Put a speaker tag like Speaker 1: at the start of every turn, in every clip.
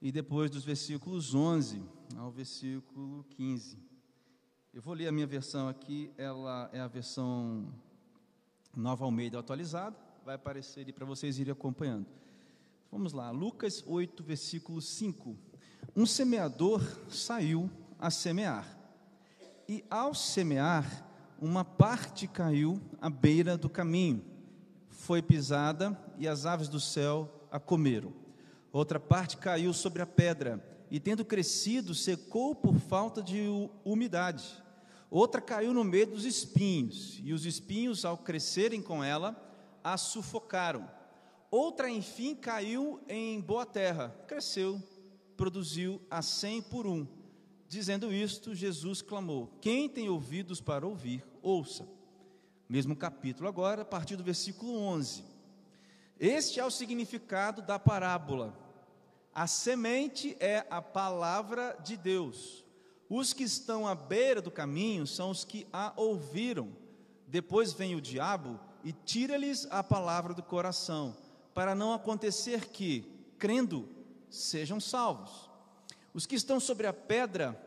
Speaker 1: e depois dos versículos 11 ao versículo 15. Eu vou ler a minha versão aqui, ela é a versão Nova Almeida atualizada, vai aparecer aí para vocês irem acompanhando. Vamos lá, Lucas 8, versículo 5. Um semeador saiu a semear, e ao semear, uma parte caiu à beira do caminho, foi pisada e as aves do céu a comeram. Outra parte caiu sobre a pedra, e tendo crescido, secou por falta de umidade. Outra caiu no meio dos espinhos, e os espinhos, ao crescerem com ela, a sufocaram. Outra, enfim, caiu em boa terra, cresceu, produziu a cem por um. Dizendo isto, Jesus clamou: Quem tem ouvidos para ouvir, ouça. Mesmo capítulo agora, a partir do versículo 11. Este é o significado da parábola. A semente é a palavra de Deus. Os que estão à beira do caminho são os que a ouviram. Depois vem o diabo e tira-lhes a palavra do coração para não acontecer que, crendo, sejam salvos. Os que estão sobre a pedra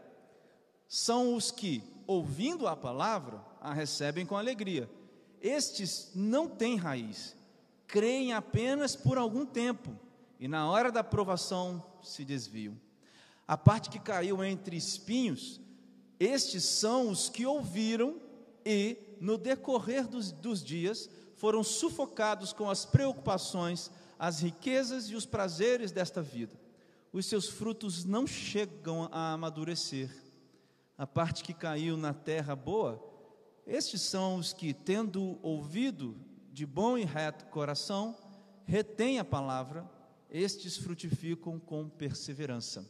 Speaker 1: são os que, ouvindo a palavra, a recebem com alegria. Estes não têm raiz, creem apenas por algum tempo e, na hora da provação, se desviam. A parte que caiu entre espinhos, estes são os que ouviram e, no decorrer dos, dos dias, foram sufocados com as preocupações, as riquezas e os prazeres desta vida. Os seus frutos não chegam a amadurecer. A parte que caiu na terra boa, estes são os que, tendo ouvido de bom e reto coração, retêm a palavra, estes frutificam com perseverança.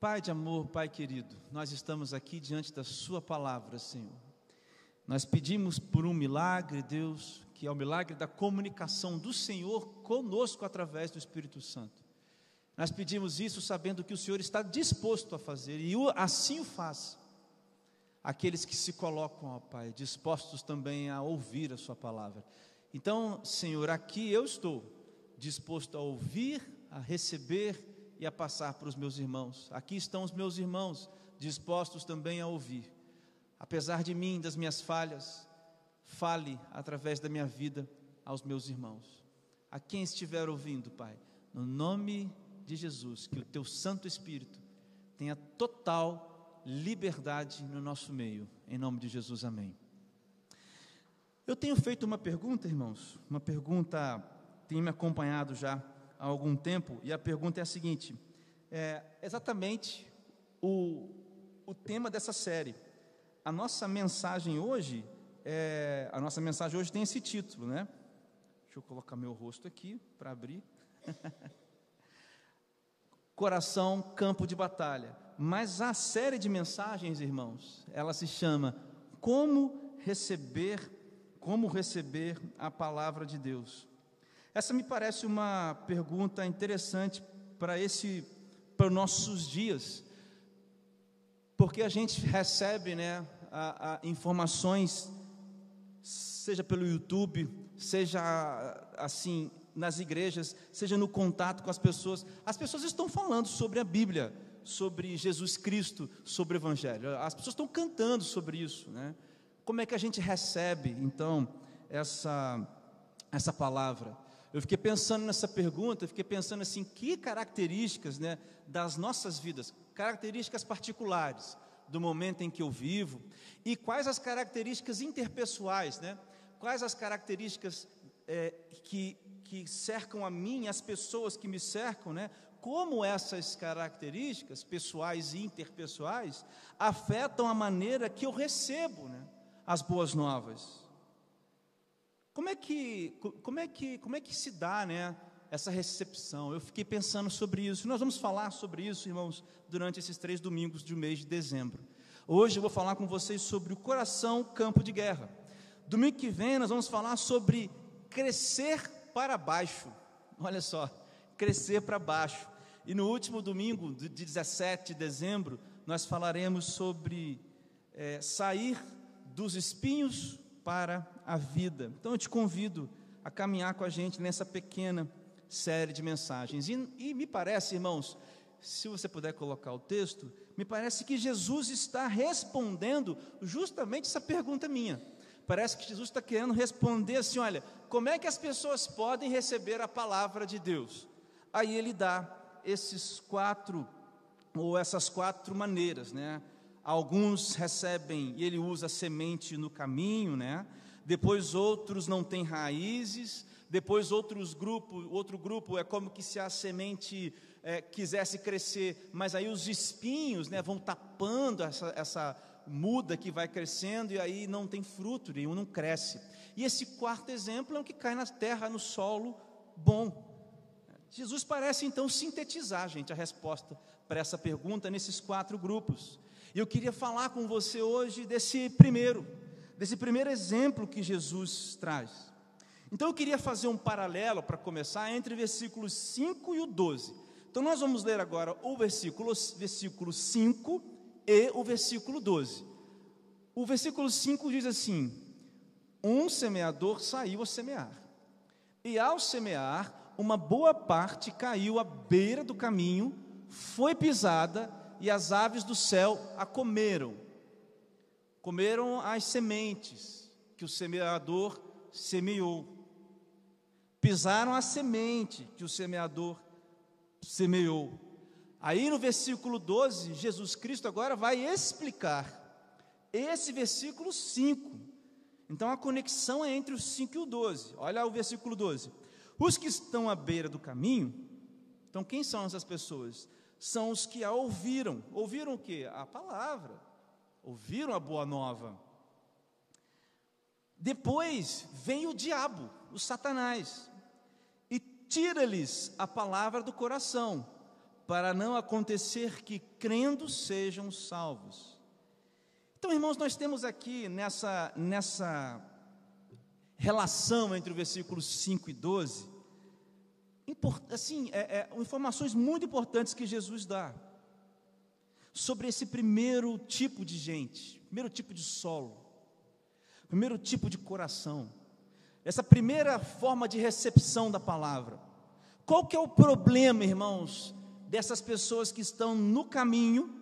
Speaker 1: Pai de amor, Pai querido, nós estamos aqui diante da Sua palavra, Senhor. Nós pedimos por um milagre, Deus, que é o milagre da comunicação do Senhor conosco através do Espírito Santo. Nós pedimos isso sabendo que o Senhor está disposto a fazer e assim o faz. Aqueles que se colocam, ó Pai, dispostos também a ouvir a Sua palavra. Então, Senhor, aqui eu estou disposto a ouvir, a receber e a passar para os meus irmãos. Aqui estão os meus irmãos dispostos também a ouvir apesar de mim, das minhas falhas, fale através da minha vida aos meus irmãos. A quem estiver ouvindo, Pai, no nome de Jesus, que o teu Santo Espírito tenha total liberdade no nosso meio. Em nome de Jesus, amém. Eu tenho feito uma pergunta, irmãos, uma pergunta tem me acompanhado já há algum tempo, e a pergunta é a seguinte: é exatamente o, o tema dessa série a nossa mensagem hoje, é, a nossa mensagem hoje tem esse título, né? Deixa eu colocar meu rosto aqui para abrir. Coração, campo de batalha. Mas a série de mensagens, irmãos, ela se chama Como receber, como receber a palavra de Deus. Essa me parece uma pergunta interessante para esse para os nossos dias porque a gente recebe né, a, a informações, seja pelo YouTube, seja assim nas igrejas, seja no contato com as pessoas. As pessoas estão falando sobre a Bíblia, sobre Jesus Cristo, sobre o Evangelho. As pessoas estão cantando sobre isso, né? Como é que a gente recebe então essa essa palavra? Eu fiquei pensando nessa pergunta, fiquei pensando assim, que características, né, das nossas vidas, características particulares do momento em que eu vivo e quais as características interpessoais, né? Quais as características é, que, que cercam a mim, as pessoas que me cercam, né? Como essas características pessoais e interpessoais afetam a maneira que eu recebo, né? As boas novas. Como é que, como é que, como é que se dá, né? essa recepção. Eu fiquei pensando sobre isso. Nós vamos falar sobre isso, irmãos, durante esses três domingos do mês de dezembro. Hoje eu vou falar com vocês sobre o coração campo de guerra. Domingo que vem nós vamos falar sobre crescer para baixo. Olha só, crescer para baixo. E no último domingo, de 17 de dezembro, nós falaremos sobre é, sair dos espinhos para a vida. Então eu te convido a caminhar com a gente nessa pequena série de mensagens. E, e me parece, irmãos, se você puder colocar o texto, me parece que Jesus está respondendo justamente essa pergunta minha. Parece que Jesus está querendo responder assim: olha, como é que as pessoas podem receber a palavra de Deus? Aí ele dá esses quatro, ou essas quatro maneiras, né? Alguns recebem, e ele usa semente no caminho, né? Depois outros não têm raízes, depois outros grupo, outro grupo é como que se a semente é, quisesse crescer, mas aí os espinhos né, vão tapando essa, essa muda que vai crescendo e aí não tem fruto nenhum, não cresce. E esse quarto exemplo é o que cai na terra, no solo bom. Jesus parece então sintetizar, gente, a resposta para essa pergunta nesses quatro grupos. E eu queria falar com você hoje desse primeiro, desse primeiro exemplo que Jesus traz. Então eu queria fazer um paralelo para começar entre versículos 5 e o 12. Então nós vamos ler agora o versículo, versículo 5 e o versículo 12. O versículo 5 diz assim: Um semeador saiu a semear, e ao semear, uma boa parte caiu à beira do caminho, foi pisada, e as aves do céu a comeram. Comeram as sementes que o semeador semeou. Pisaram a semente que o semeador semeou. Aí no versículo 12, Jesus Cristo agora vai explicar esse versículo 5. Então a conexão é entre o 5 e o 12. Olha o versículo 12. Os que estão à beira do caminho, então quem são essas pessoas? São os que a ouviram. Ouviram o que? A palavra. Ouviram a boa nova. Depois vem o diabo, o Satanás tira-lhes a palavra do coração, para não acontecer que crendo sejam salvos. Então, irmãos, nós temos aqui nessa, nessa relação entre o versículo 5 e 12, assim, é, é, informações muito importantes que Jesus dá sobre esse primeiro tipo de gente, primeiro tipo de solo, primeiro tipo de coração essa primeira forma de recepção da palavra. Qual que é o problema, irmãos, dessas pessoas que estão no caminho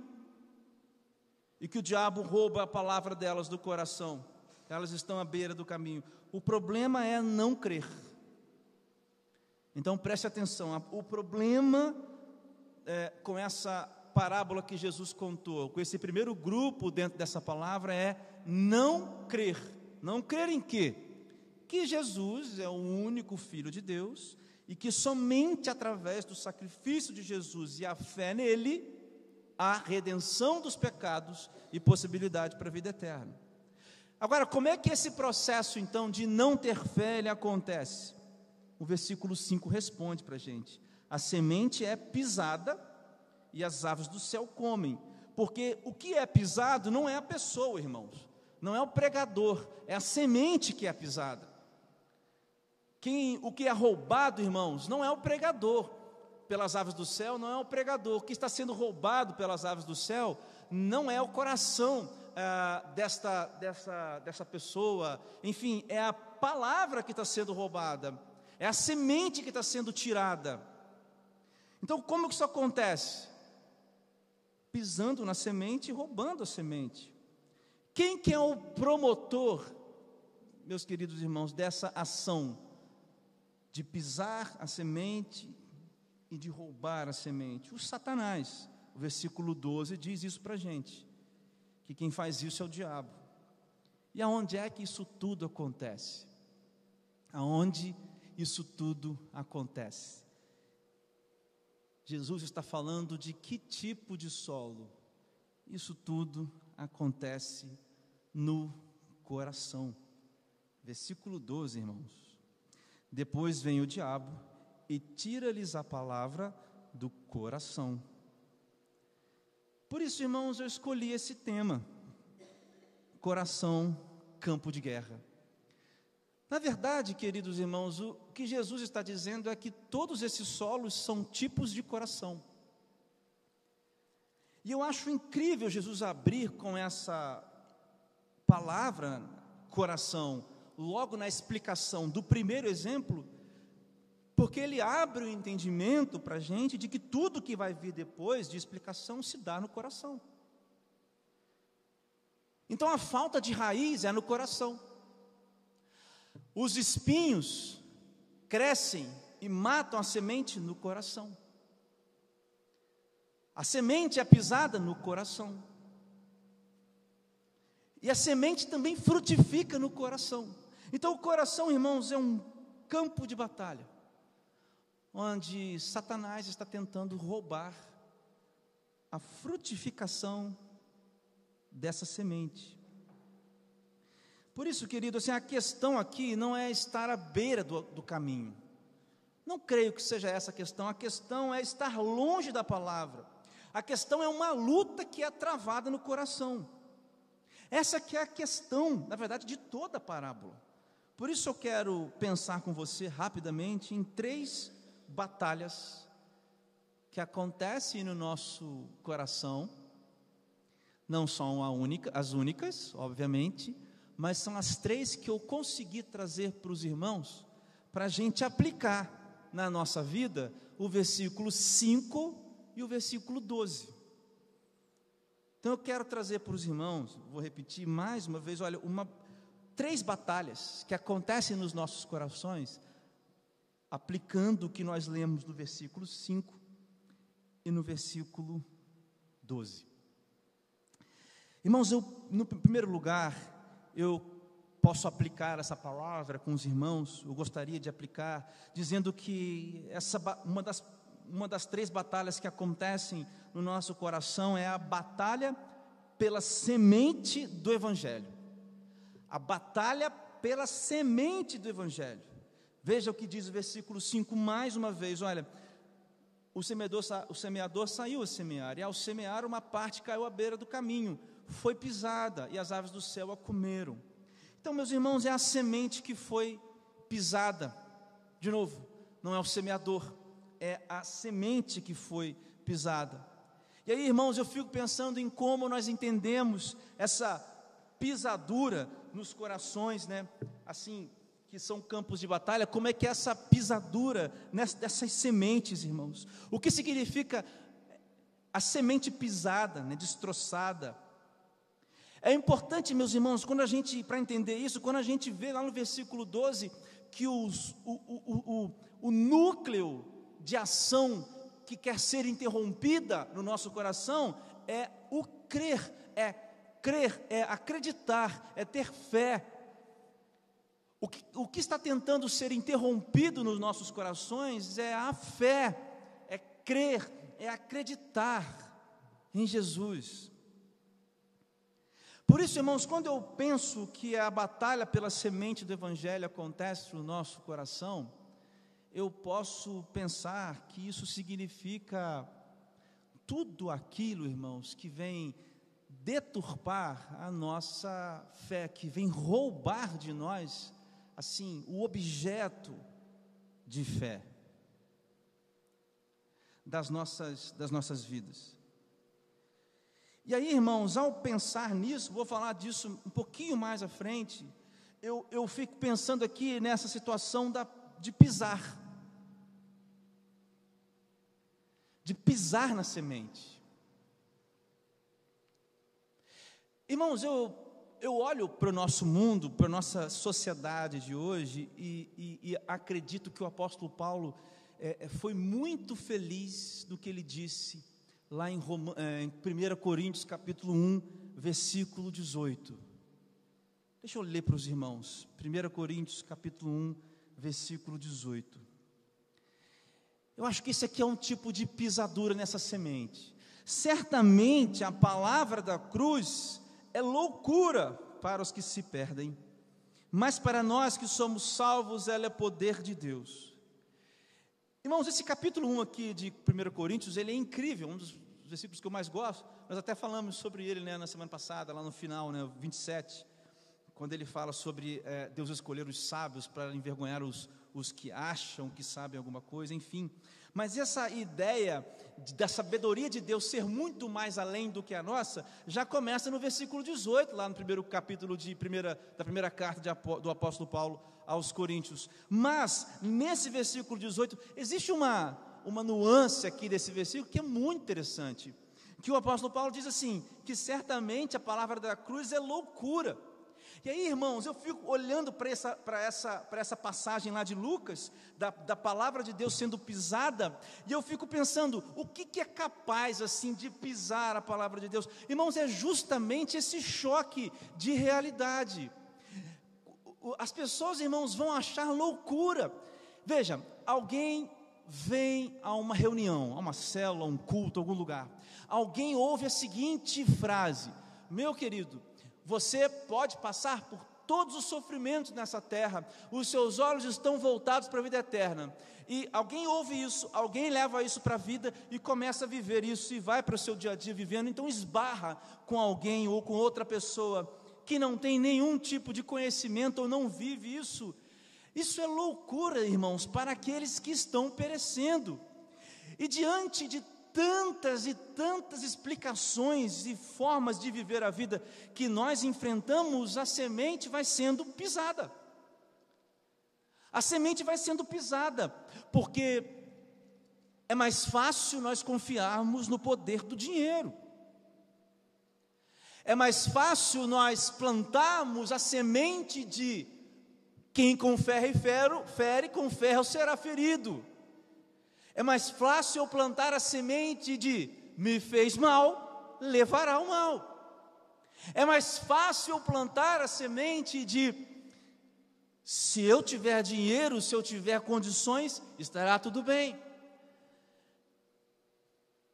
Speaker 1: e que o diabo rouba a palavra delas do coração? Elas estão à beira do caminho. O problema é não crer. Então preste atenção. O problema é, com essa parábola que Jesus contou, com esse primeiro grupo dentro dessa palavra é não crer. Não crer em quê? que Jesus é o único Filho de Deus e que somente através do sacrifício de Jesus e a fé nele há redenção dos pecados e possibilidade para a vida eterna. Agora, como é que esse processo então de não ter fé ele acontece? O versículo 5 responde para a gente: a semente é pisada e as aves do céu comem, porque o que é pisado não é a pessoa, irmãos, não é o pregador, é a semente que é pisada. Quem, o que é roubado, irmãos, não é o pregador pelas aves do céu, não é o pregador. O que está sendo roubado pelas aves do céu não é o coração ah, desta, dessa, dessa pessoa, enfim, é a palavra que está sendo roubada, é a semente que está sendo tirada. Então, como que isso acontece? Pisando na semente e roubando a semente. Quem que é o promotor, meus queridos irmãos, dessa ação? de pisar a semente e de roubar a semente. O Satanás, o versículo 12 diz isso para a gente, que quem faz isso é o diabo. E aonde é que isso tudo acontece? Aonde isso tudo acontece? Jesus está falando de que tipo de solo? Isso tudo acontece no coração. Versículo 12, irmãos. Depois vem o diabo e tira-lhes a palavra do coração. Por isso, irmãos, eu escolhi esse tema: coração, campo de guerra. Na verdade, queridos irmãos, o que Jesus está dizendo é que todos esses solos são tipos de coração. E eu acho incrível Jesus abrir com essa palavra coração, logo na explicação do primeiro exemplo, porque ele abre o entendimento para a gente de que tudo que vai vir depois de explicação se dá no coração. Então a falta de raiz é no coração. Os espinhos crescem e matam a semente no coração. A semente é pisada no coração. E a semente também frutifica no coração. Então, o coração, irmãos, é um campo de batalha, onde Satanás está tentando roubar a frutificação dessa semente. Por isso, querido, assim, a questão aqui não é estar à beira do, do caminho. Não creio que seja essa a questão. A questão é estar longe da palavra. A questão é uma luta que é travada no coração. Essa que é a questão, na verdade, de toda a parábola. Por isso eu quero pensar com você rapidamente em três batalhas que acontecem no nosso coração. Não são única, as únicas, obviamente, mas são as três que eu consegui trazer para os irmãos, para a gente aplicar na nossa vida o versículo 5 e o versículo 12. Então eu quero trazer para os irmãos, vou repetir mais uma vez, olha, uma, três batalhas que acontecem nos nossos corações, aplicando o que nós lemos no versículo 5 e no versículo 12. Irmãos, eu, no primeiro lugar, eu posso aplicar essa palavra com os irmãos, eu gostaria de aplicar, dizendo que essa, uma das uma das três batalhas que acontecem no nosso coração é a batalha pela semente do Evangelho. A batalha pela semente do Evangelho. Veja o que diz o versículo 5 mais uma vez: olha, o semeador, o semeador saiu a semear, e ao semear, uma parte caiu à beira do caminho, foi pisada, e as aves do céu a comeram. Então, meus irmãos, é a semente que foi pisada. De novo, não é o semeador, é a semente que foi pisada. E aí, irmãos, eu fico pensando em como nós entendemos essa pisadura nos corações, né? Assim, que são campos de batalha, como é que é essa pisadura dessas sementes, irmãos? O que significa a semente pisada, né, destroçada? É importante, meus irmãos, quando a gente, para entender isso, quando a gente vê lá no versículo 12, que os, o, o, o, o núcleo de ação que quer ser interrompida no nosso coração é o crer, é crer, é acreditar, é ter fé. O que, o que está tentando ser interrompido nos nossos corações é a fé, é crer, é acreditar em Jesus. Por isso, irmãos, quando eu penso que a batalha pela semente do Evangelho acontece no nosso coração, eu posso pensar que isso significa tudo aquilo, irmãos, que vem deturpar a nossa fé, que vem roubar de nós, assim, o objeto de fé das nossas, das nossas vidas. E aí, irmãos, ao pensar nisso, vou falar disso um pouquinho mais à frente, eu, eu fico pensando aqui nessa situação da, de pisar. de pisar na semente. Irmãos, eu, eu olho para o nosso mundo, para a nossa sociedade de hoje, e, e, e acredito que o apóstolo Paulo é, é foi muito feliz do que ele disse lá em, Roma, é, em 1 Coríntios capítulo 1, versículo 18. Deixa eu ler para os irmãos. 1 Coríntios capítulo 1, versículo 18. Eu acho que isso aqui é um tipo de pisadura nessa semente. Certamente a palavra da cruz é loucura para os que se perdem, mas para nós que somos salvos, ela é poder de Deus. Irmãos, esse capítulo 1 aqui de 1 Coríntios, ele é incrível, um dos versículos que eu mais gosto, nós até falamos sobre ele né, na semana passada, lá no final, né, 27, quando ele fala sobre é, Deus escolher os sábios para envergonhar os, os que acham que sabem alguma coisa, enfim. Mas essa ideia da sabedoria de Deus ser muito mais além do que a nossa, já começa no versículo 18, lá no primeiro capítulo de primeira, da primeira carta de, do apóstolo Paulo aos Coríntios. Mas, nesse versículo 18, existe uma, uma nuance aqui desse versículo que é muito interessante. Que o apóstolo Paulo diz assim: que certamente a palavra da cruz é loucura e aí, irmãos, eu fico olhando para essa, essa, essa passagem lá de Lucas, da, da palavra de Deus sendo pisada, e eu fico pensando, o que, que é capaz assim de pisar a palavra de Deus? Irmãos, é justamente esse choque de realidade. As pessoas, irmãos, vão achar loucura. Veja, alguém vem a uma reunião, a uma célula, um culto, algum lugar. Alguém ouve a seguinte frase: Meu querido, você pode passar por todos os sofrimentos nessa terra, os seus olhos estão voltados para a vida eterna. E alguém ouve isso, alguém leva isso para a vida e começa a viver isso e vai para o seu dia a dia vivendo, então esbarra com alguém ou com outra pessoa que não tem nenhum tipo de conhecimento ou não vive isso. Isso é loucura, irmãos, para aqueles que estão perecendo. E diante de tantas e tantas explicações e formas de viver a vida que nós enfrentamos, a semente vai sendo pisada. A semente vai sendo pisada, porque é mais fácil nós confiarmos no poder do dinheiro. É mais fácil nós plantarmos a semente de quem com ferro e ferro, fere, com ferro será ferido. É mais fácil eu plantar a semente de me fez mal, levará o mal. É mais fácil eu plantar a semente de se eu tiver dinheiro, se eu tiver condições, estará tudo bem.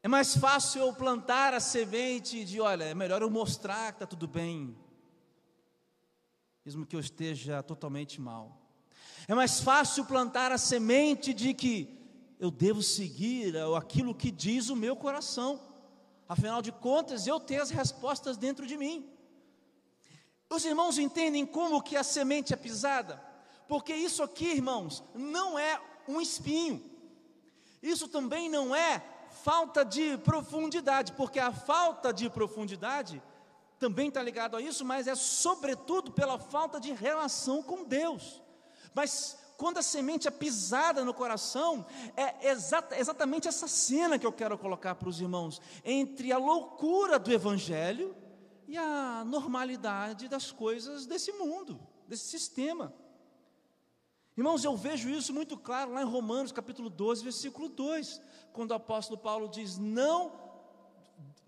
Speaker 1: É mais fácil eu plantar a semente de, olha, é melhor eu mostrar que está tudo bem, mesmo que eu esteja totalmente mal. É mais fácil plantar a semente de que eu devo seguir aquilo que diz o meu coração. Afinal de contas, eu tenho as respostas dentro de mim. Os irmãos entendem como que a semente é pisada? Porque isso aqui, irmãos, não é um espinho. Isso também não é falta de profundidade, porque a falta de profundidade também está ligado a isso, mas é sobretudo pela falta de relação com Deus. Mas quando a semente é pisada no coração, é exata, exatamente essa cena que eu quero colocar para os irmãos, entre a loucura do Evangelho e a normalidade das coisas desse mundo, desse sistema. Irmãos, eu vejo isso muito claro lá em Romanos capítulo 12, versículo 2, quando o apóstolo Paulo diz: Não,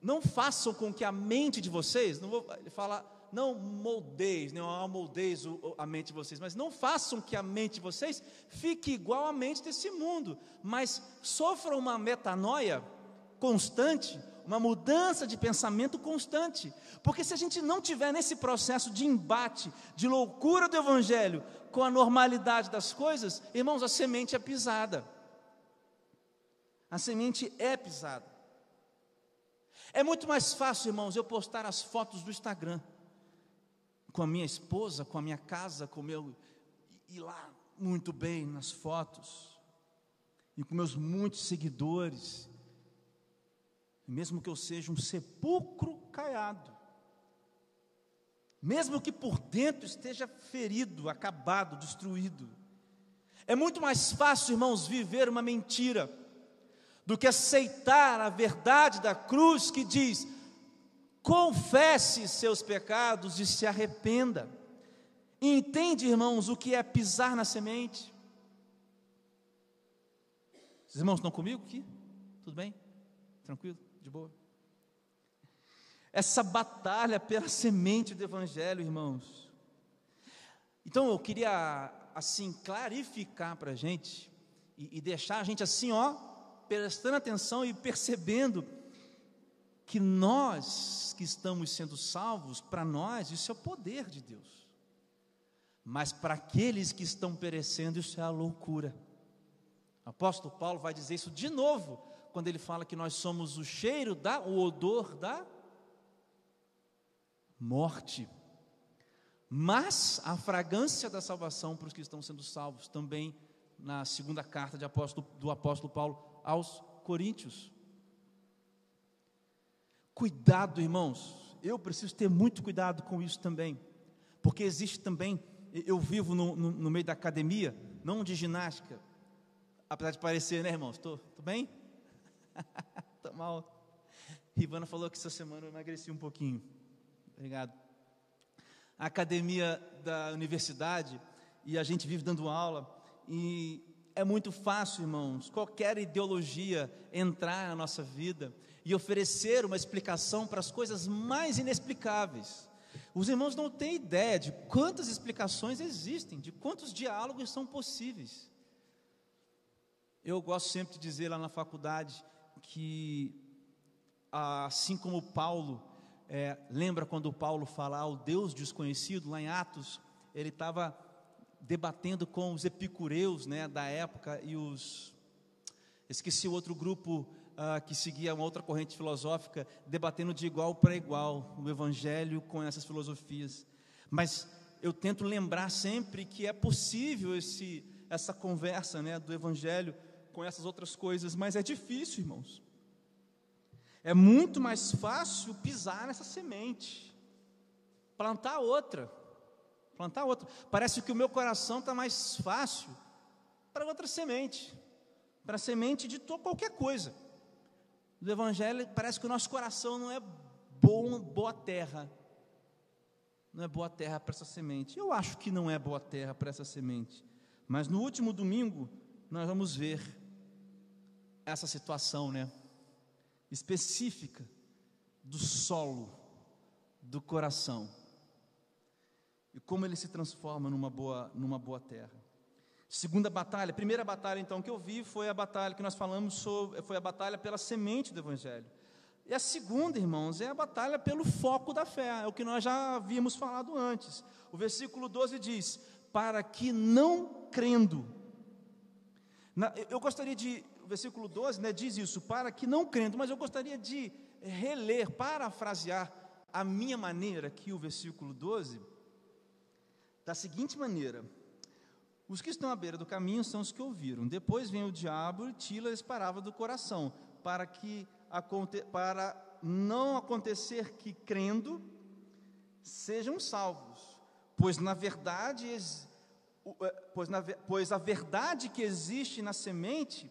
Speaker 1: não façam com que a mente de vocês, não vou, ele fala não moldeis, não amoldeis a mente de vocês, mas não façam que a mente de vocês fique igual à mente desse mundo, mas sofram uma metanoia constante, uma mudança de pensamento constante, porque se a gente não tiver nesse processo de embate, de loucura do Evangelho com a normalidade das coisas, irmãos, a semente é pisada. A semente é pisada. É muito mais fácil, irmãos, eu postar as fotos do Instagram com a minha esposa, com a minha casa, com o meu. ir lá muito bem nas fotos, e com meus muitos seguidores, mesmo que eu seja um sepulcro caiado, mesmo que por dentro esteja ferido, acabado, destruído, é muito mais fácil, irmãos, viver uma mentira do que aceitar a verdade da cruz que diz: confesse seus pecados e se arrependa. Entende, irmãos, o que é pisar na semente? Os irmãos estão comigo aqui? Tudo bem? Tranquilo? De boa? Essa batalha pela semente do Evangelho, irmãos. Então eu queria, assim, clarificar para a gente e, e deixar a gente assim, ó, prestando atenção e percebendo que nós que estamos sendo salvos, para nós isso é o poder de Deus. Mas para aqueles que estão perecendo, isso é a loucura. O apóstolo Paulo vai dizer isso de novo, quando ele fala que nós somos o cheiro da, o odor da morte. Mas a fragrância da salvação para os que estão sendo salvos, também na segunda carta apóstolo, do apóstolo Paulo aos Coríntios. Cuidado, irmãos, eu preciso ter muito cuidado com isso também, porque existe também, eu vivo no, no, no meio da academia, não de ginástica, apesar de parecer, né, irmãos? Estou bem? Estou mal. Rivana falou que essa semana eu emagreci um pouquinho. Obrigado. A academia da universidade, e a gente vive dando aula, e é muito fácil, irmãos, qualquer ideologia entrar na nossa vida e oferecer uma explicação para as coisas mais inexplicáveis. Os irmãos não têm ideia de quantas explicações existem, de quantos diálogos são possíveis. Eu gosto sempre de dizer lá na faculdade que, assim como Paulo, é, lembra quando Paulo fala ao Deus desconhecido, lá em Atos, ele estava debatendo com os epicureus né, da época e os. Esqueci o outro grupo uh, que seguia uma outra corrente filosófica, debatendo de igual para igual o Evangelho com essas filosofias. Mas eu tento lembrar sempre que é possível esse, essa conversa né, do Evangelho com essas outras coisas, mas é difícil, irmãos. É muito mais fácil pisar nessa semente, plantar outra, plantar outra. Parece que o meu coração está mais fácil para outra semente, para a semente de qualquer coisa. Do Evangelho, parece que o nosso coração não é bom, boa terra. Não é boa terra para essa semente. Eu acho que não é boa terra para essa semente. Mas no último domingo, nós vamos ver essa situação, né? Específica do solo, do coração. E como ele se transforma numa boa, numa boa terra. Segunda batalha, primeira batalha então que eu vi foi a batalha que nós falamos sobre, foi a batalha pela semente do evangelho. E a segunda, irmãos, é a batalha pelo foco da fé, é o que nós já havíamos falado antes. O versículo 12 diz: "Para que não crendo". Na, eu gostaria de o versículo 12 né, diz isso, para que não crendo, mas eu gostaria de reler, parafrasear a minha maneira aqui o versículo 12, da seguinte maneira: Os que estão à beira do caminho são os que ouviram, depois vem o diabo e tira as palavras do coração, para que para não acontecer que crendo sejam salvos, pois na verdade eh, pois, na, pois a verdade que existe na semente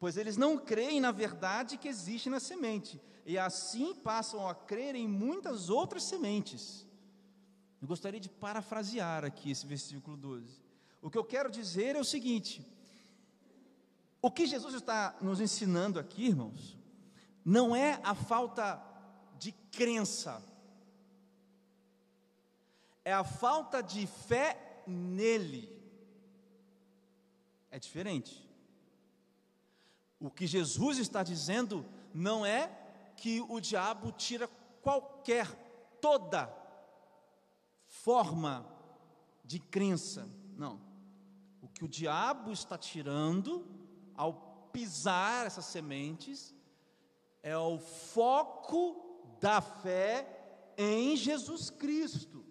Speaker 1: pois eles não creem na verdade que existe na semente, e assim passam a crer em muitas outras sementes. Eu gostaria de parafrasear aqui esse versículo 12. O que eu quero dizer é o seguinte: o que Jesus está nos ensinando aqui, irmãos, não é a falta de crença, é a falta de fé nele. É diferente. O que Jesus está dizendo não é que o diabo tira qualquer, toda forma de crença. Não. O que o diabo está tirando ao pisar essas sementes é o foco da fé em Jesus Cristo.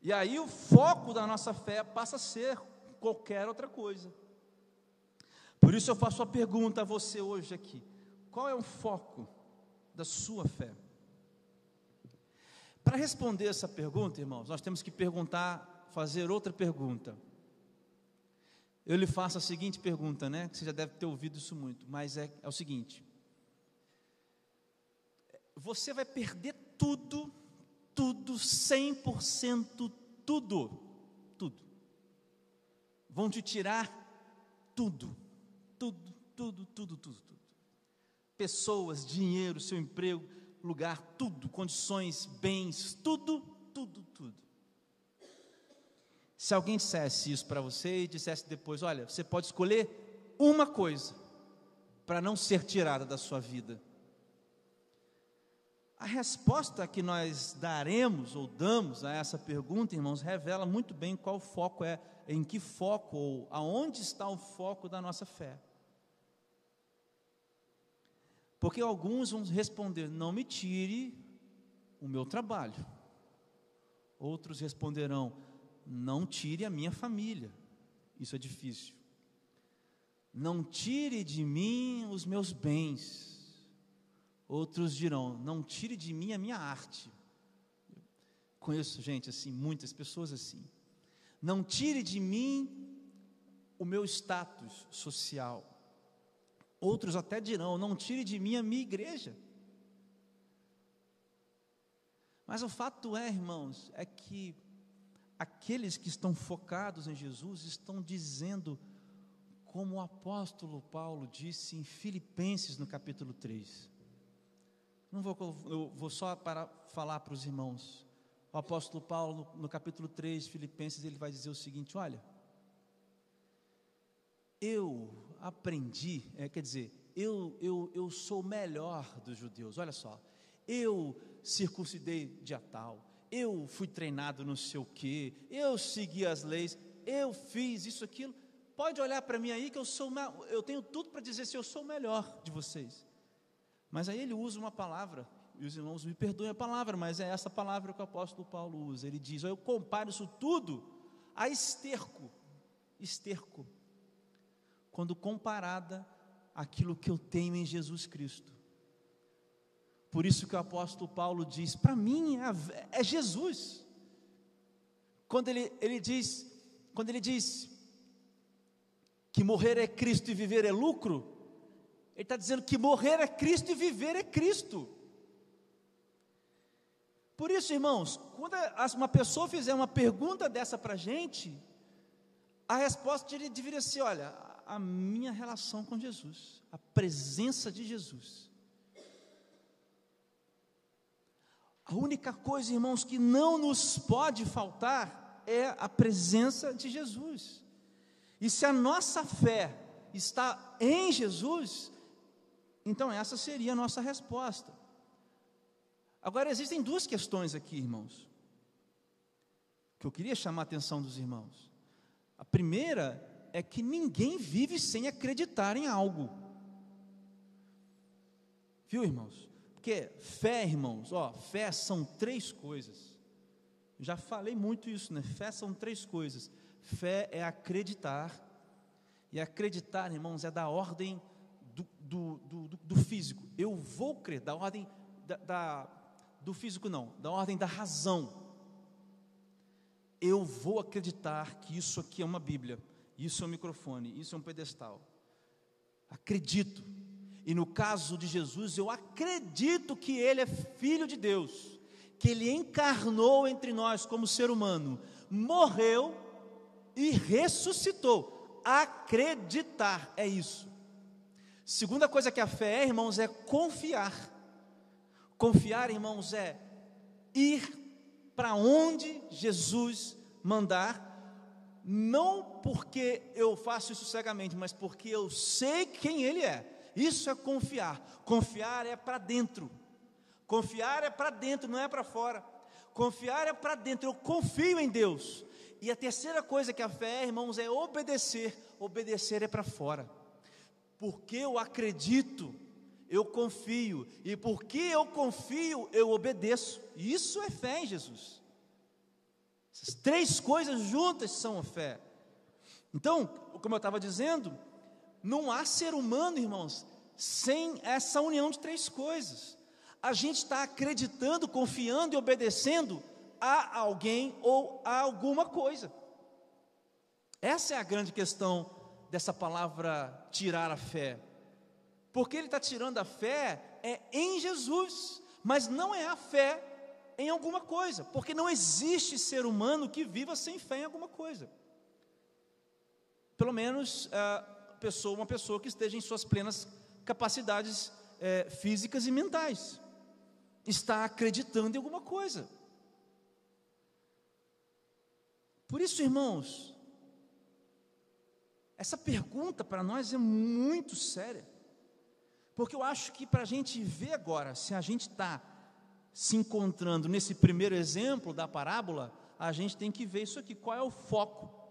Speaker 1: E aí o foco da nossa fé passa a ser qualquer outra coisa. Por isso eu faço a pergunta a você hoje aqui: qual é o foco da sua fé? Para responder essa pergunta, irmãos, nós temos que perguntar, fazer outra pergunta. Eu lhe faço a seguinte pergunta, né? Que você já deve ter ouvido isso muito, mas é, é o seguinte: você vai perder tudo, tudo, 100%, tudo, tudo. Vão te tirar tudo tudo, tudo, tudo, tudo, tudo. Pessoas, dinheiro, seu emprego, lugar, tudo, condições, bens, tudo, tudo, tudo. Se alguém dissesse isso para você e dissesse depois, olha, você pode escolher uma coisa para não ser tirada da sua vida. A resposta que nós daremos ou damos a essa pergunta, irmãos, revela muito bem qual foco é, em que foco ou aonde está o foco da nossa fé. Porque alguns vão responder: não me tire o meu trabalho. Outros responderão: não tire a minha família. Isso é difícil. Não tire de mim os meus bens. Outros dirão: Não tire de mim a minha arte. Conheço gente assim, muitas pessoas assim. Não tire de mim o meu status social. Outros até dirão: Não tire de mim a minha igreja. Mas o fato é, irmãos, é que aqueles que estão focados em Jesus estão dizendo, como o apóstolo Paulo disse em Filipenses no capítulo 3. Não vou, eu vou só para falar para os irmãos. O apóstolo Paulo, no, no capítulo 3, Filipenses, ele vai dizer o seguinte: olha, eu aprendi, é, quer dizer, eu, eu, eu sou melhor dos judeus, olha só, eu circuncidei dia tal, eu fui treinado no sei o quê, eu segui as leis, eu fiz isso, aquilo. Pode olhar para mim aí que eu sou, eu tenho tudo para dizer se eu sou melhor de vocês. Mas aí ele usa uma palavra, e os irmãos me perdoem a palavra, mas é essa palavra que o apóstolo Paulo usa. Ele diz: Eu comparo isso tudo a esterco, esterco, quando comparada àquilo que eu tenho em Jesus Cristo. Por isso que o apóstolo Paulo diz: para mim é, é, Jesus. Quando ele, ele diz, quando ele diz que morrer é Cristo e viver é lucro, ele está dizendo que morrer é Cristo e viver é Cristo. Por isso, irmãos, quando uma pessoa fizer uma pergunta dessa para a gente, a resposta deveria ser: olha, a minha relação com Jesus, a presença de Jesus. A única coisa, irmãos, que não nos pode faltar é a presença de Jesus. E se a nossa fé está em Jesus, então essa seria a nossa resposta. Agora existem duas questões aqui, irmãos, que eu queria chamar a atenção dos irmãos. A primeira é que ninguém vive sem acreditar em algo. Viu, irmãos? Porque fé, irmãos, ó, fé são três coisas. Já falei muito isso, né? Fé são três coisas. Fé é acreditar, e acreditar, irmãos, é da ordem do, do, do, do físico. Eu vou crer, da ordem da, da, do físico, não, da ordem da razão. Eu vou acreditar que isso aqui é uma Bíblia, isso é um microfone, isso é um pedestal. Acredito. E no caso de Jesus, eu acredito que ele é filho de Deus, que ele encarnou entre nós como ser humano, morreu e ressuscitou. Acreditar é isso. Segunda coisa que a fé é, irmãos, é confiar. Confiar, irmãos, é ir para onde Jesus mandar, não porque eu faço isso cegamente, mas porque eu sei quem Ele é. Isso é confiar. Confiar é para dentro. Confiar é para dentro, não é para fora. Confiar é para dentro. Eu confio em Deus. E a terceira coisa que a fé, é, irmãos, é obedecer. Obedecer é para fora. Porque eu acredito, eu confio. E porque eu confio, eu obedeço. Isso é fé em Jesus. Essas três coisas juntas são a fé. Então, como eu estava dizendo, não há ser humano, irmãos, sem essa união de três coisas. A gente está acreditando, confiando e obedecendo a alguém ou a alguma coisa. Essa é a grande questão dessa palavra tirar a fé. Porque ele está tirando a fé é em Jesus, mas não é a fé em alguma coisa, porque não existe ser humano que viva sem fé em alguma coisa. Pelo menos uh, pessoa, uma pessoa que esteja em suas plenas capacidades é, físicas e mentais. Está acreditando em alguma coisa. Por isso, irmãos, essa pergunta para nós é muito séria. Porque eu acho que para a gente ver agora se a gente está se encontrando nesse primeiro exemplo da parábola, a gente tem que ver isso aqui: qual é o foco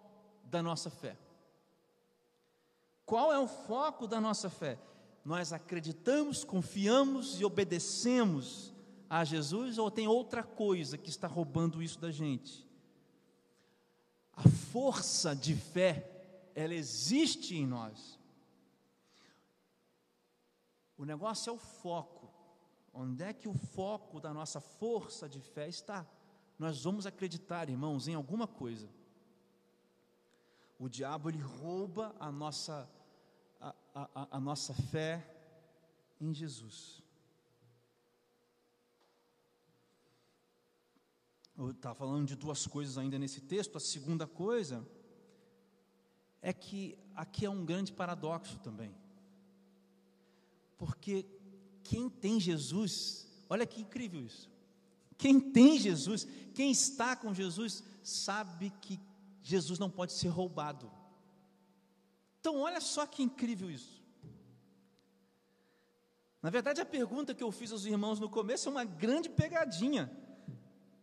Speaker 1: da nossa fé. Qual é o foco da nossa fé? Nós acreditamos, confiamos e obedecemos a Jesus ou tem outra coisa que está roubando isso da gente? A força de fé, ela existe em nós. O negócio é o foco. Onde é que o foco da nossa força de fé está? Nós vamos acreditar, irmãos, em alguma coisa. O diabo ele rouba a nossa, a, a, a nossa fé em Jesus. Estava falando de duas coisas ainda nesse texto. A segunda coisa é que aqui é um grande paradoxo também. Porque quem tem Jesus, olha que incrível isso. Quem tem Jesus, quem está com Jesus, sabe que Jesus não pode ser roubado. Então, olha só que incrível isso. Na verdade, a pergunta que eu fiz aos irmãos no começo é uma grande pegadinha.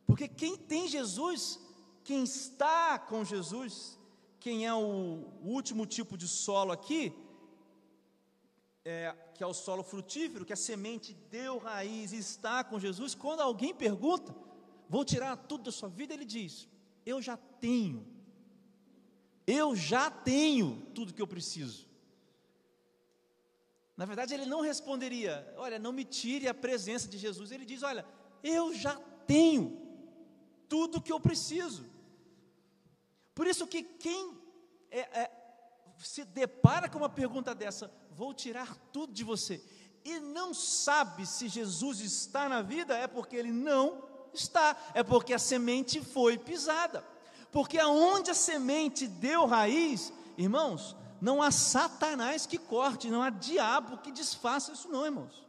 Speaker 1: Porque quem tem Jesus, quem está com Jesus, quem é o último tipo de solo aqui, é, que é o solo frutífero, que a semente deu raiz e está com Jesus, quando alguém pergunta, vou tirar tudo da sua vida, ele diz: Eu já tenho, eu já tenho tudo que eu preciso. Na verdade, ele não responderia: Olha, não me tire a presença de Jesus. Ele diz: Olha, eu já tenho tudo que eu preciso. Por isso que quem é, é, se depara com uma pergunta dessa, vou tirar tudo de você, e não sabe se Jesus está na vida, é porque ele não está, é porque a semente foi pisada. Porque aonde a semente deu raiz, irmãos, não há Satanás que corte, não há diabo que desfaça isso, não, irmãos.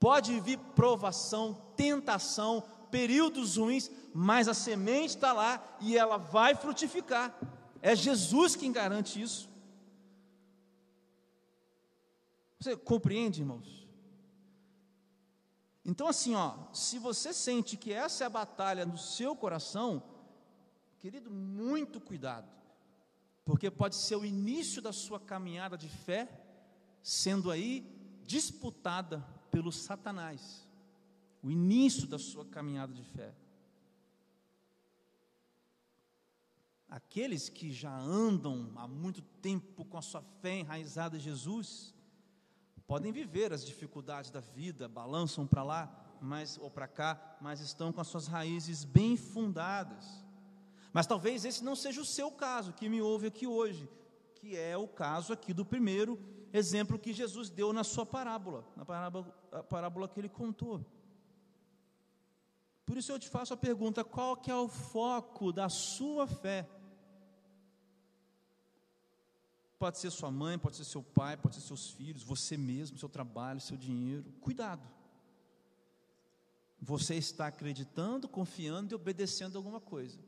Speaker 1: Pode vir provação, tentação, períodos ruins, mas a semente está lá e ela vai frutificar. É Jesus quem garante isso. Você compreende, irmãos? Então, assim, ó, se você sente que essa é a batalha no seu coração, querido, muito cuidado, porque pode ser o início da sua caminhada de fé sendo aí disputada pelo Satanás, o início da sua caminhada de fé. Aqueles que já andam há muito tempo com a sua fé enraizada em Jesus, podem viver as dificuldades da vida, balançam para lá, mas ou para cá, mas estão com as suas raízes bem fundadas. Mas talvez esse não seja o seu caso, que me ouve aqui hoje, que é o caso aqui do primeiro exemplo que Jesus deu na sua parábola, na parábola, parábola que ele contou. Por isso eu te faço a pergunta: qual que é o foco da sua fé? Pode ser sua mãe, pode ser seu pai, pode ser seus filhos, você mesmo, seu trabalho, seu dinheiro. Cuidado. Você está acreditando, confiando e obedecendo alguma coisa.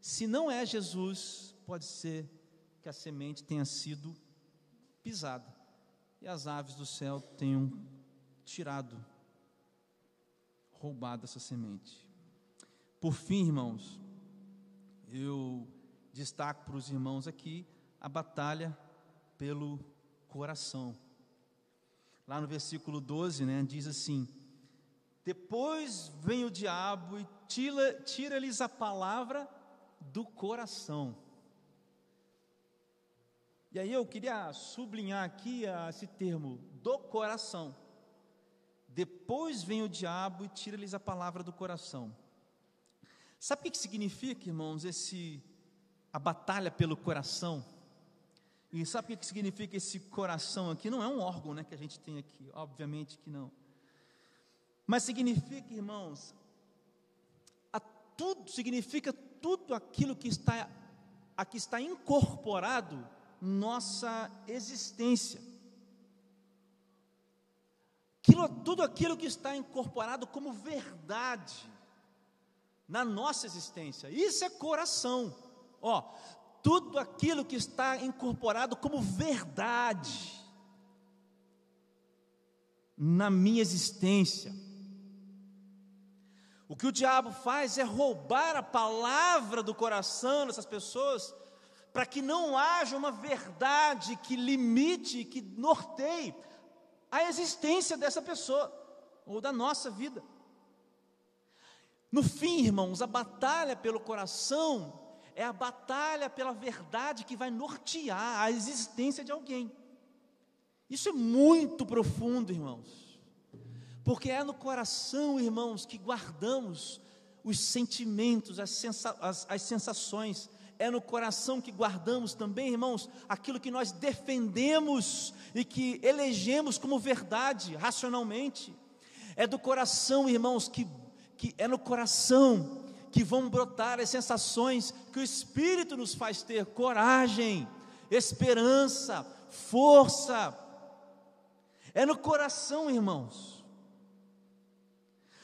Speaker 1: Se não é Jesus, pode ser que a semente tenha sido pisada e as aves do céu tenham tirado, roubado essa semente. Por fim, irmãos, eu destaco para os irmãos aqui a batalha pelo coração. Lá no versículo 12, né, diz assim: Depois vem o diabo e tira-lhes a palavra do coração. E aí eu queria sublinhar aqui esse termo, do coração. Depois vem o diabo e tira-lhes a palavra do coração. Sabe o que significa, irmãos, esse a batalha pelo coração? E sabe o que significa esse coração aqui? Não é um órgão né, que a gente tem aqui, obviamente que não. Mas significa, irmãos, a tudo, significa tudo aquilo que está, aqui está incorporado nossa existência. Aquilo, tudo aquilo que está incorporado como verdade na nossa existência. Isso é coração. Ó, tudo aquilo que está incorporado como verdade na minha existência. O que o diabo faz é roubar a palavra do coração dessas pessoas, para que não haja uma verdade que limite, que norteie a existência dessa pessoa, ou da nossa vida. No fim, irmãos, a batalha pelo coração é a batalha pela verdade que vai nortear a existência de alguém. Isso é muito profundo, irmãos. Porque é no coração, irmãos, que guardamos os sentimentos, as, sensa as, as sensações, é no coração que guardamos também, irmãos, aquilo que nós defendemos e que elegemos como verdade racionalmente. É do coração, irmãos, que, que é no coração que vão brotar as sensações que o Espírito nos faz ter coragem, esperança, força. É no coração, irmãos.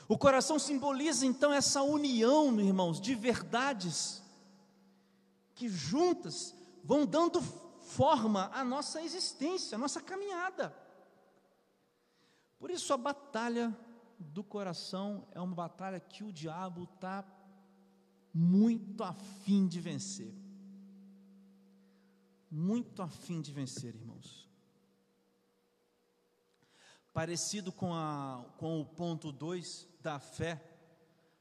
Speaker 1: O coração simboliza então essa união, irmãos, de verdades que juntas vão dando forma à nossa existência, à nossa caminhada. Por isso a batalha do coração é uma batalha que o diabo está muito afim de vencer. Muito afim de vencer, irmãos. Parecido com, a, com o ponto 2 da fé,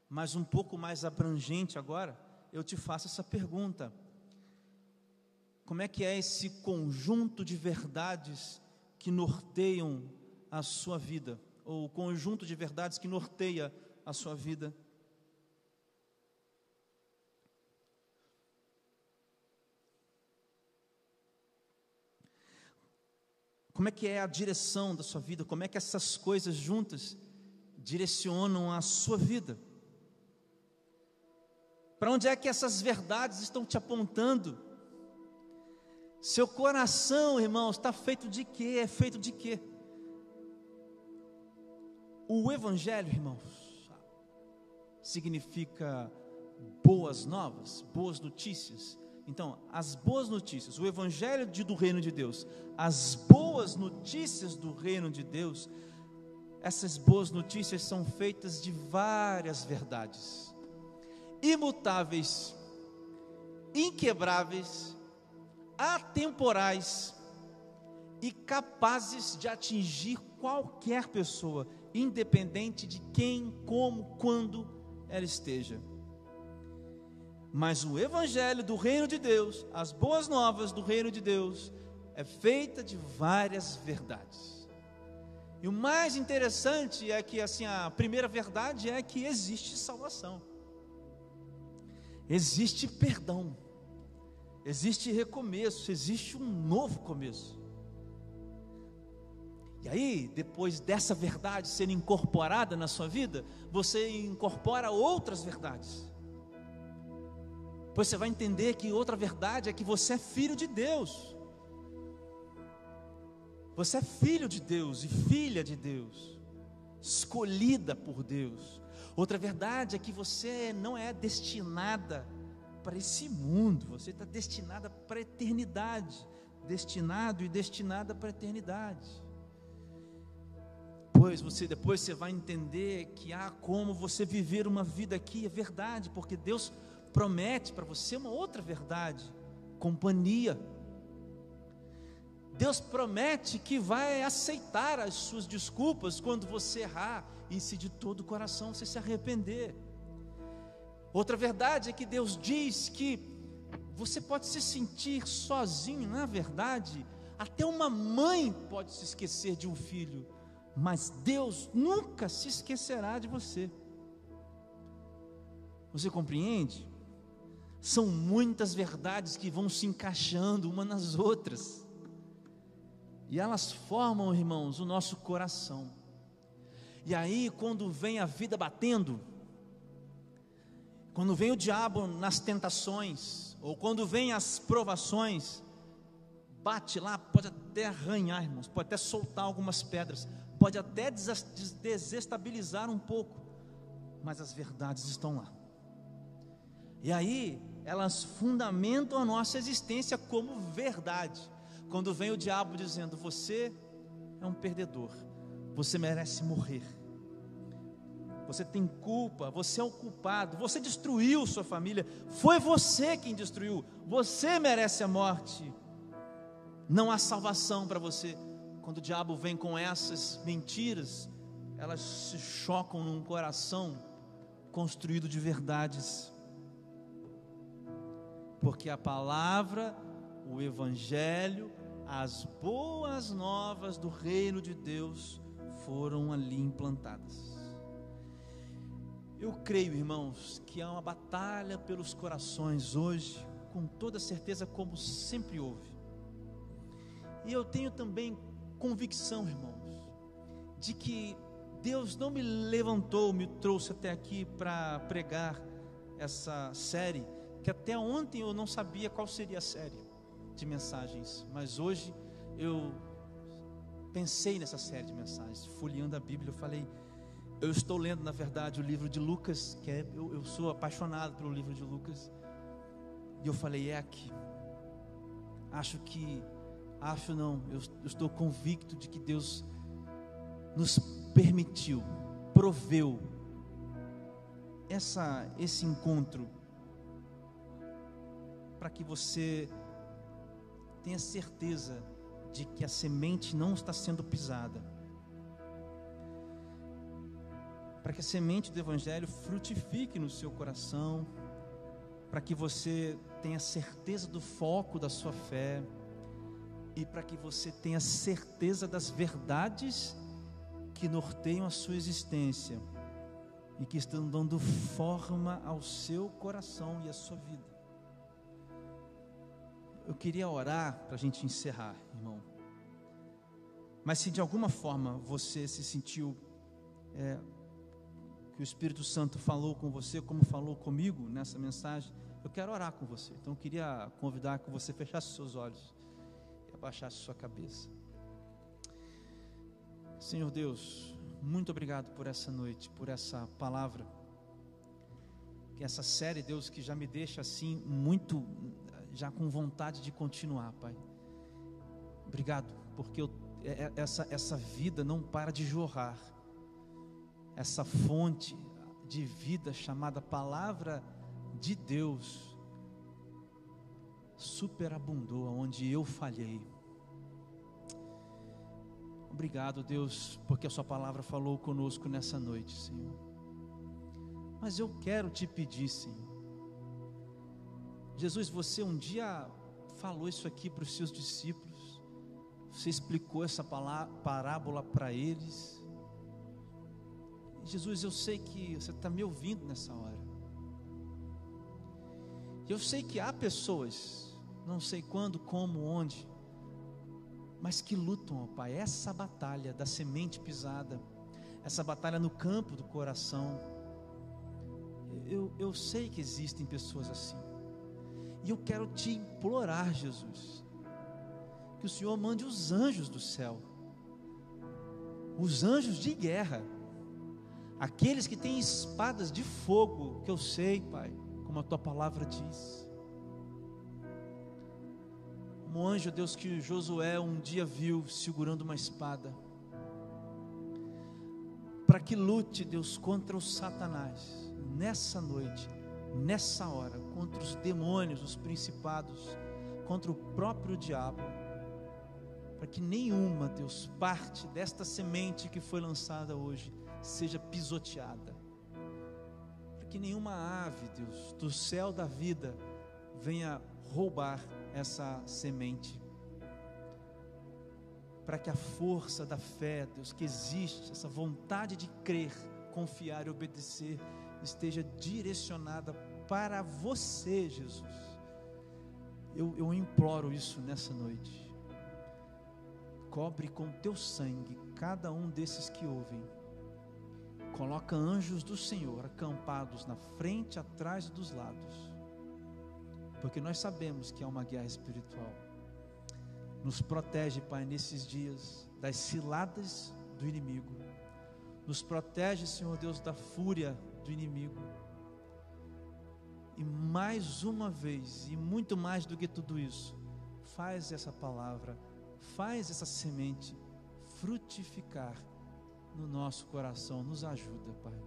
Speaker 1: mas um pouco mais abrangente agora, eu te faço essa pergunta: como é que é esse conjunto de verdades que norteiam a sua vida? Ou o conjunto de verdades que norteia a sua vida? Como é que é a direção da sua vida? Como é que essas coisas juntas direcionam a sua vida? Para onde é que essas verdades estão te apontando? Seu coração, irmãos, está feito de quê? É feito de quê? O Evangelho, irmãos, significa boas novas, boas notícias. Então, as boas notícias, o Evangelho de, do Reino de Deus, as boas notícias do Reino de Deus, essas boas notícias são feitas de várias verdades, imutáveis, inquebráveis atemporais e capazes de atingir qualquer pessoa, independente de quem, como, quando ela esteja. Mas o evangelho do reino de Deus, as boas novas do reino de Deus, é feita de várias verdades. E o mais interessante é que assim a primeira verdade é que existe salvação. Existe perdão existe recomeço, existe um novo começo. E aí, depois dessa verdade ser incorporada na sua vida, você incorpora outras verdades. Pois você vai entender que outra verdade é que você é filho de Deus. Você é filho de Deus e filha de Deus, escolhida por Deus. Outra verdade é que você não é destinada para esse mundo, você está destinada para a eternidade, destinado e destinada para a eternidade. Pois você depois você vai entender que há como você viver uma vida aqui, é verdade, porque Deus promete para você uma outra verdade, companhia. Deus promete que vai aceitar as suas desculpas quando você errar e se de todo o coração você se arrepender. Outra verdade é que Deus diz que você pode se sentir sozinho, na verdade, até uma mãe pode se esquecer de um filho, mas Deus nunca se esquecerá de você. Você compreende? São muitas verdades que vão se encaixando uma nas outras, e elas formam, irmãos, o nosso coração. E aí, quando vem a vida batendo, quando vem o diabo nas tentações, ou quando vem as provações, bate lá, pode até arranhar, irmãos, pode até soltar algumas pedras, pode até desestabilizar um pouco, mas as verdades estão lá. E aí, elas fundamentam a nossa existência como verdade. Quando vem o diabo dizendo: Você é um perdedor, você merece morrer você tem culpa, você é o culpado, você destruiu sua família, foi você quem destruiu, você merece a morte. Não há salvação para você. Quando o diabo vem com essas mentiras, elas se chocam num coração construído de verdades. Porque a palavra, o evangelho, as boas novas do reino de Deus foram ali implantadas. Eu creio, irmãos, que há uma batalha pelos corações hoje, com toda certeza, como sempre houve. E eu tenho também convicção, irmãos, de que Deus não me levantou, me trouxe até aqui para pregar essa série, que até ontem eu não sabia qual seria a série de mensagens, mas hoje eu pensei nessa série de mensagens, folheando a Bíblia, eu falei, eu estou lendo, na verdade, o livro de Lucas, que é, eu, eu sou apaixonado pelo livro de Lucas, e eu falei, é aqui. Acho que, acho não, eu, eu estou convicto de que Deus nos permitiu, proveu essa, esse encontro para que você tenha certeza de que a semente não está sendo pisada. Para que a semente do Evangelho frutifique no seu coração, para que você tenha certeza do foco da sua fé e para que você tenha certeza das verdades que norteiam a sua existência e que estão dando forma ao seu coração e à sua vida. Eu queria orar para a gente encerrar, irmão. Mas se de alguma forma você se sentiu é, que o Espírito Santo falou com você, como falou comigo nessa mensagem, eu quero orar com você. Então eu queria convidar que você fechasse seus olhos e abaixasse sua cabeça. Senhor Deus, muito obrigado por essa noite, por essa palavra. Que essa série, Deus, que já me deixa assim muito já com vontade de continuar, Pai. Obrigado, porque eu, é, é, essa, essa vida não para de jorrar. Essa fonte de vida chamada Palavra de Deus superabundou onde eu falhei. Obrigado, Deus, porque a Sua palavra falou conosco nessa noite, Senhor. Mas eu quero te pedir, Senhor. Jesus, você um dia falou isso aqui para os seus discípulos. Você explicou essa parábola para eles. Jesus, eu sei que você está me ouvindo nessa hora. Eu sei que há pessoas, não sei quando, como, onde, mas que lutam, ó Pai, essa batalha da semente pisada, essa batalha no campo do coração. Eu, eu sei que existem pessoas assim, e eu quero te implorar, Jesus, que o Senhor mande os anjos do céu, os anjos de guerra, aqueles que têm espadas de fogo, que eu sei, Pai, como a tua palavra diz. Um anjo, Deus, que Josué um dia viu segurando uma espada, para que lute, Deus, contra o Satanás, nessa noite, nessa hora, contra os demônios, os principados, contra o próprio diabo, para que nenhuma, Deus, parte desta semente que foi lançada hoje seja pisoteada, para que nenhuma ave, Deus, do céu da vida venha roubar essa semente. Para que a força da fé, Deus, que existe, essa vontade de crer, confiar e obedecer, esteja direcionada para você, Jesus. Eu, eu imploro isso nessa noite. Cobre com teu sangue cada um desses que ouvem. Coloca anjos do Senhor acampados na frente, atrás e dos lados porque nós sabemos que é uma guerra espiritual. Nos protege, Pai, nesses dias das ciladas do inimigo. Nos protege, Senhor Deus, da fúria do inimigo. E mais uma vez, e muito mais do que tudo isso, faz essa palavra, faz essa semente frutificar no nosso coração. Nos ajuda, Pai.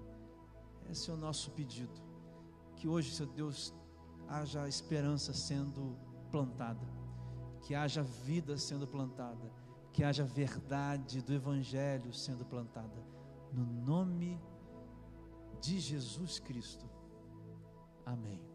Speaker 1: Esse é o nosso pedido. Que hoje, Senhor Deus, haja esperança sendo plantada, que haja vida sendo plantada, que haja verdade do Evangelho sendo plantada, no nome de Jesus Cristo. Amém.